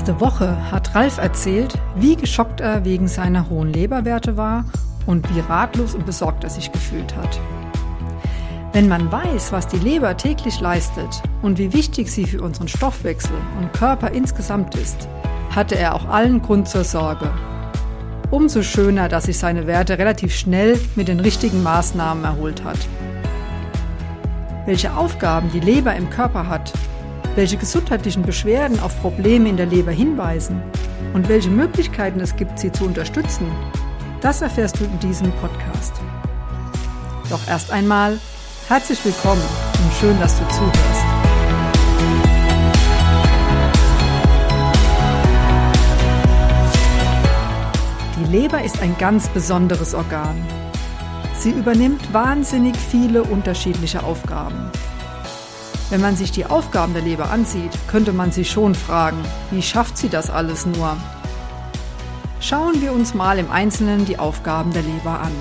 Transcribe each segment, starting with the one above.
Letzte Woche hat Ralf erzählt, wie geschockt er wegen seiner hohen Leberwerte war und wie ratlos und besorgt er sich gefühlt hat. Wenn man weiß, was die Leber täglich leistet und wie wichtig sie für unseren Stoffwechsel und Körper insgesamt ist, hatte er auch allen Grund zur Sorge. Umso schöner, dass sich seine Werte relativ schnell mit den richtigen Maßnahmen erholt hat. Welche Aufgaben die Leber im Körper hat welche gesundheitlichen Beschwerden auf Probleme in der Leber hinweisen und welche Möglichkeiten es gibt, sie zu unterstützen, das erfährst du in diesem Podcast. Doch erst einmal herzlich willkommen und schön, dass du zuhörst. Die Leber ist ein ganz besonderes Organ. Sie übernimmt wahnsinnig viele unterschiedliche Aufgaben. Wenn man sich die Aufgaben der Leber ansieht, könnte man sich schon fragen, wie schafft sie das alles nur? Schauen wir uns mal im Einzelnen die Aufgaben der Leber an.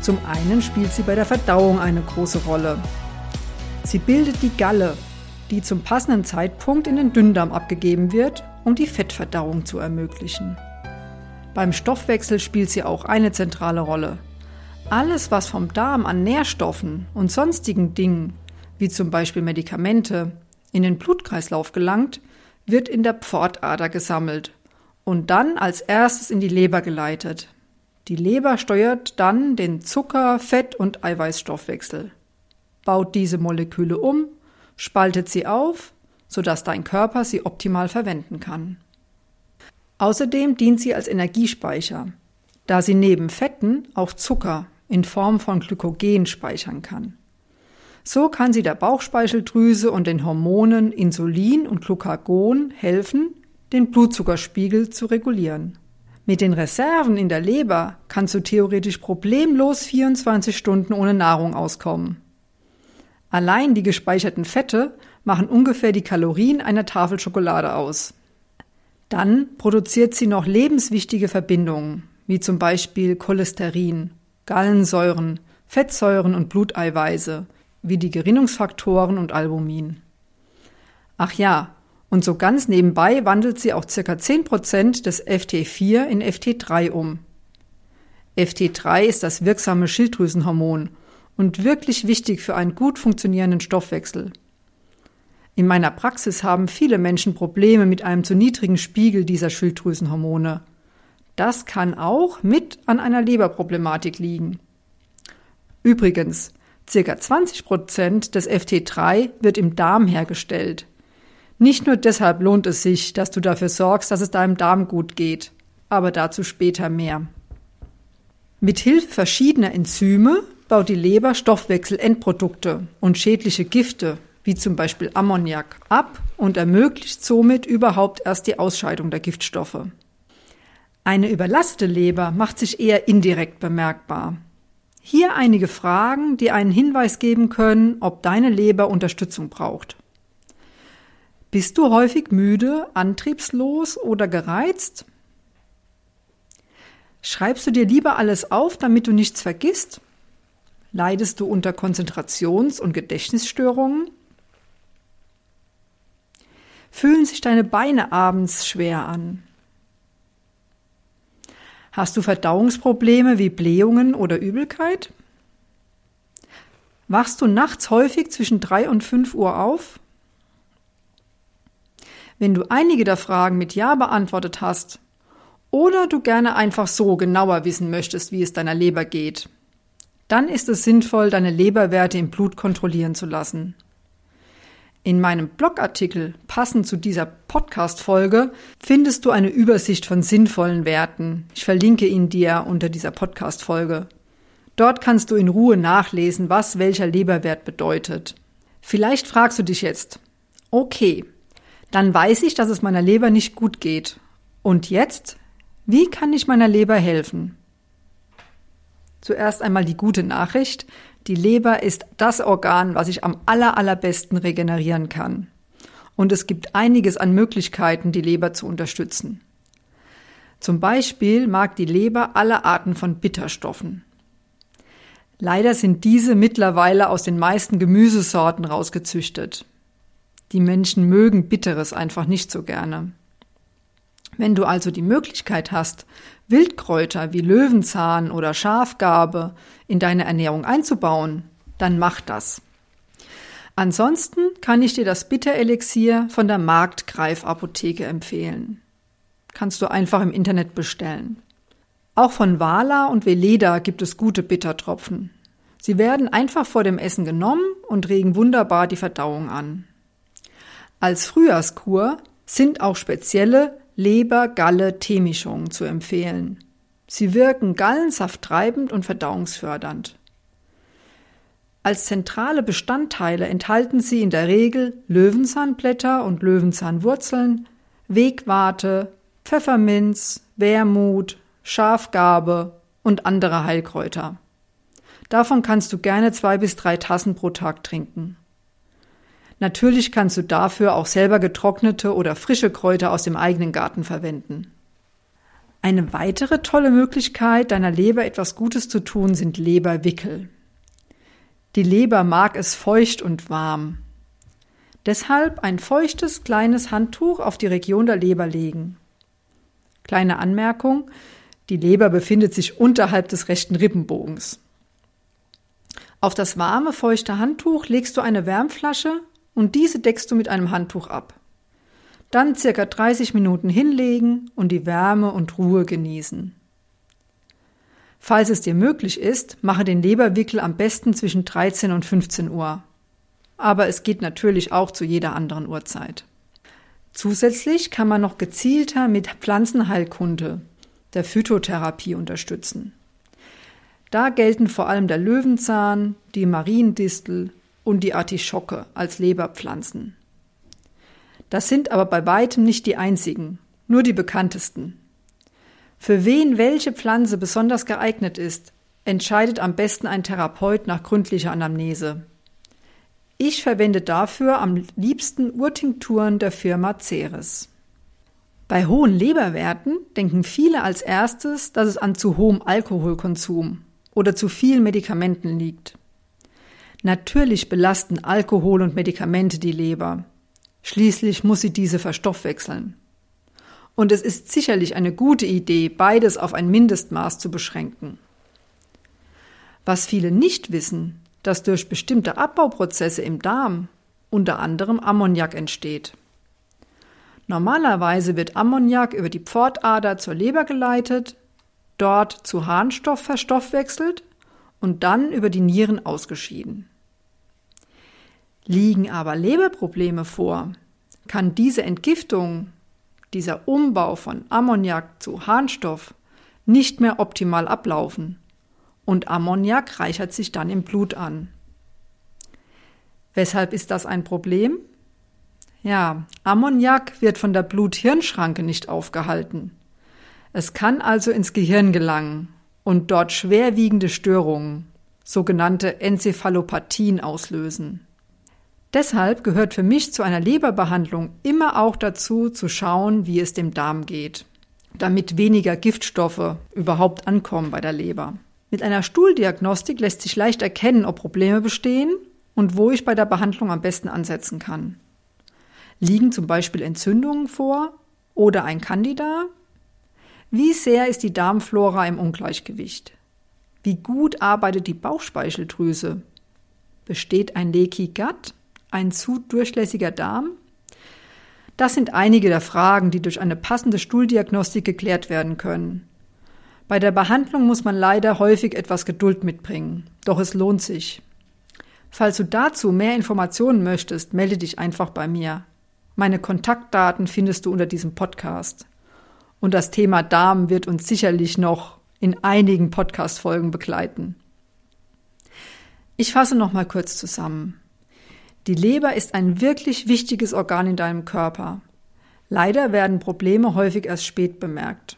Zum einen spielt sie bei der Verdauung eine große Rolle. Sie bildet die Galle, die zum passenden Zeitpunkt in den Dünndarm abgegeben wird, um die Fettverdauung zu ermöglichen. Beim Stoffwechsel spielt sie auch eine zentrale Rolle. Alles, was vom Darm an Nährstoffen und sonstigen Dingen wie zum Beispiel Medikamente, in den Blutkreislauf gelangt, wird in der Pfortader gesammelt und dann als erstes in die Leber geleitet. Die Leber steuert dann den Zucker-, Fett- und Eiweißstoffwechsel, baut diese Moleküle um, spaltet sie auf, sodass dein Körper sie optimal verwenden kann. Außerdem dient sie als Energiespeicher, da sie neben Fetten auch Zucker in Form von Glykogen speichern kann. So kann sie der Bauchspeicheldrüse und den Hormonen Insulin und Glucagon helfen, den Blutzuckerspiegel zu regulieren. Mit den Reserven in der Leber kannst du theoretisch problemlos 24 Stunden ohne Nahrung auskommen. Allein die gespeicherten Fette machen ungefähr die Kalorien einer Tafel Schokolade aus. Dann produziert sie noch lebenswichtige Verbindungen, wie zum Beispiel Cholesterin, Gallensäuren, Fettsäuren und Bluteiweiße, wie die Gerinnungsfaktoren und Albumin. Ach ja, und so ganz nebenbei wandelt sie auch ca. 10% des FT4 in FT3 um. FT3 ist das wirksame Schilddrüsenhormon und wirklich wichtig für einen gut funktionierenden Stoffwechsel. In meiner Praxis haben viele Menschen Probleme mit einem zu niedrigen Spiegel dieser Schilddrüsenhormone. Das kann auch mit an einer Leberproblematik liegen. Übrigens, Circa 20 Prozent des FT3 wird im Darm hergestellt. Nicht nur deshalb lohnt es sich, dass du dafür sorgst, dass es deinem Darm gut geht, aber dazu später mehr. Mit Hilfe verschiedener Enzyme baut die Leber Stoffwechselendprodukte und schädliche Gifte, wie zum Beispiel Ammoniak, ab und ermöglicht somit überhaupt erst die Ausscheidung der Giftstoffe. Eine überlastete Leber macht sich eher indirekt bemerkbar. Hier einige Fragen, die einen Hinweis geben können, ob deine Leber Unterstützung braucht. Bist du häufig müde, antriebslos oder gereizt? Schreibst du dir lieber alles auf, damit du nichts vergisst? Leidest du unter Konzentrations- und Gedächtnisstörungen? Fühlen sich deine Beine abends schwer an? Hast du Verdauungsprobleme wie Blähungen oder Übelkeit? Wachst du nachts häufig zwischen drei und fünf Uhr auf? Wenn du einige der Fragen mit Ja beantwortet hast oder du gerne einfach so genauer wissen möchtest, wie es deiner Leber geht, dann ist es sinnvoll, deine Leberwerte im Blut kontrollieren zu lassen. In meinem Blogartikel passend zu dieser Podcast-Folge findest du eine Übersicht von sinnvollen Werten. Ich verlinke ihn dir unter dieser Podcast-Folge. Dort kannst du in Ruhe nachlesen, was welcher Leberwert bedeutet. Vielleicht fragst du dich jetzt, okay, dann weiß ich, dass es meiner Leber nicht gut geht. Und jetzt? Wie kann ich meiner Leber helfen? Zuerst einmal die gute Nachricht. Die Leber ist das Organ, was sich am aller, allerbesten regenerieren kann. Und es gibt einiges an Möglichkeiten, die Leber zu unterstützen. Zum Beispiel mag die Leber alle Arten von Bitterstoffen. Leider sind diese mittlerweile aus den meisten Gemüsesorten rausgezüchtet. Die Menschen mögen Bitteres einfach nicht so gerne. Wenn du also die Möglichkeit hast, Wildkräuter wie Löwenzahn oder Schafgarbe in deine Ernährung einzubauen, dann mach das. Ansonsten kann ich dir das Bitterelixier von der Marktgreifapotheke empfehlen. Kannst du einfach im Internet bestellen. Auch von Wala und Veleda gibt es gute Bittertropfen. Sie werden einfach vor dem Essen genommen und regen wunderbar die Verdauung an. Als Frühjahrskur sind auch spezielle Leber-Galle-Teemischungen zu empfehlen. Sie wirken gallensafttreibend und verdauungsfördernd. Als zentrale Bestandteile enthalten sie in der Regel Löwenzahnblätter und Löwenzahnwurzeln, Wegwarte, Pfefferminz, Wermut, Schafgarbe und andere Heilkräuter. Davon kannst du gerne zwei bis drei Tassen pro Tag trinken. Natürlich kannst du dafür auch selber getrocknete oder frische Kräuter aus dem eigenen Garten verwenden. Eine weitere tolle Möglichkeit, deiner Leber etwas Gutes zu tun, sind Leberwickel. Die Leber mag es feucht und warm. Deshalb ein feuchtes kleines Handtuch auf die Region der Leber legen. Kleine Anmerkung, die Leber befindet sich unterhalb des rechten Rippenbogens. Auf das warme, feuchte Handtuch legst du eine Wärmflasche und diese deckst du mit einem Handtuch ab. Dann circa 30 Minuten hinlegen und die Wärme und Ruhe genießen. Falls es dir möglich ist, mache den Leberwickel am besten zwischen 13 und 15 Uhr. Aber es geht natürlich auch zu jeder anderen Uhrzeit. Zusätzlich kann man noch gezielter mit Pflanzenheilkunde, der Phytotherapie unterstützen. Da gelten vor allem der Löwenzahn, die Mariendistel und die Artischocke als Leberpflanzen. Das sind aber bei weitem nicht die einzigen, nur die bekanntesten. Für wen welche Pflanze besonders geeignet ist, entscheidet am besten ein Therapeut nach gründlicher Anamnese. Ich verwende dafür am liebsten Urtinkturen der Firma Ceres. Bei hohen Leberwerten denken viele als erstes, dass es an zu hohem Alkoholkonsum oder zu vielen Medikamenten liegt. Natürlich belasten Alkohol und Medikamente die Leber. Schließlich muss sie diese verstoffwechseln. Und es ist sicherlich eine gute Idee, beides auf ein Mindestmaß zu beschränken. Was viele nicht wissen, dass durch bestimmte Abbauprozesse im Darm unter anderem Ammoniak entsteht. Normalerweise wird Ammoniak über die Pfortader zur Leber geleitet, dort zu Harnstoff verstoffwechselt und dann über die Nieren ausgeschieden. Liegen aber Leberprobleme vor, kann diese Entgiftung dieser Umbau von Ammoniak zu Harnstoff nicht mehr optimal ablaufen und Ammoniak reichert sich dann im Blut an. Weshalb ist das ein Problem? Ja, Ammoniak wird von der Blut-Hirn-Schranke nicht aufgehalten. Es kann also ins Gehirn gelangen und dort schwerwiegende Störungen, sogenannte Enzephalopathien auslösen. Deshalb gehört für mich zu einer Leberbehandlung immer auch dazu, zu schauen, wie es dem Darm geht, damit weniger Giftstoffe überhaupt ankommen bei der Leber. Mit einer Stuhldiagnostik lässt sich leicht erkennen, ob Probleme bestehen und wo ich bei der Behandlung am besten ansetzen kann. Liegen zum Beispiel Entzündungen vor oder ein Candida? Wie sehr ist die Darmflora im Ungleichgewicht? Wie gut arbeitet die Bauchspeicheldrüse? Besteht ein Leaky Gut? ein zu durchlässiger Darm? Das sind einige der Fragen, die durch eine passende Stuhldiagnostik geklärt werden können. Bei der Behandlung muss man leider häufig etwas Geduld mitbringen, doch es lohnt sich. Falls du dazu mehr Informationen möchtest, melde dich einfach bei mir. Meine Kontaktdaten findest du unter diesem Podcast. Und das Thema Darm wird uns sicherlich noch in einigen Podcast-Folgen begleiten. Ich fasse noch mal kurz zusammen. Die Leber ist ein wirklich wichtiges Organ in deinem Körper. Leider werden Probleme häufig erst spät bemerkt.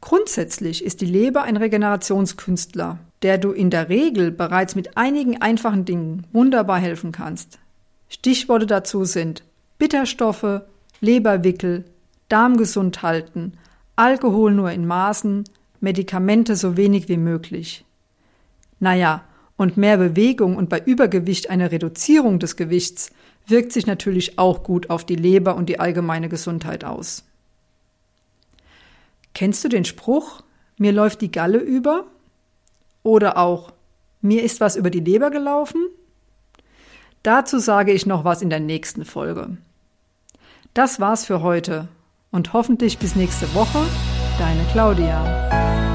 Grundsätzlich ist die Leber ein Regenerationskünstler, der du in der Regel bereits mit einigen einfachen Dingen wunderbar helfen kannst. Stichworte dazu sind Bitterstoffe, Leberwickel, Darm gesund halten, Alkohol nur in Maßen, Medikamente so wenig wie möglich. Naja, und mehr Bewegung und bei Übergewicht eine Reduzierung des Gewichts wirkt sich natürlich auch gut auf die Leber und die allgemeine Gesundheit aus. Kennst du den Spruch, mir läuft die Galle über? Oder auch, mir ist was über die Leber gelaufen? Dazu sage ich noch was in der nächsten Folge. Das war's für heute und hoffentlich bis nächste Woche, deine Claudia.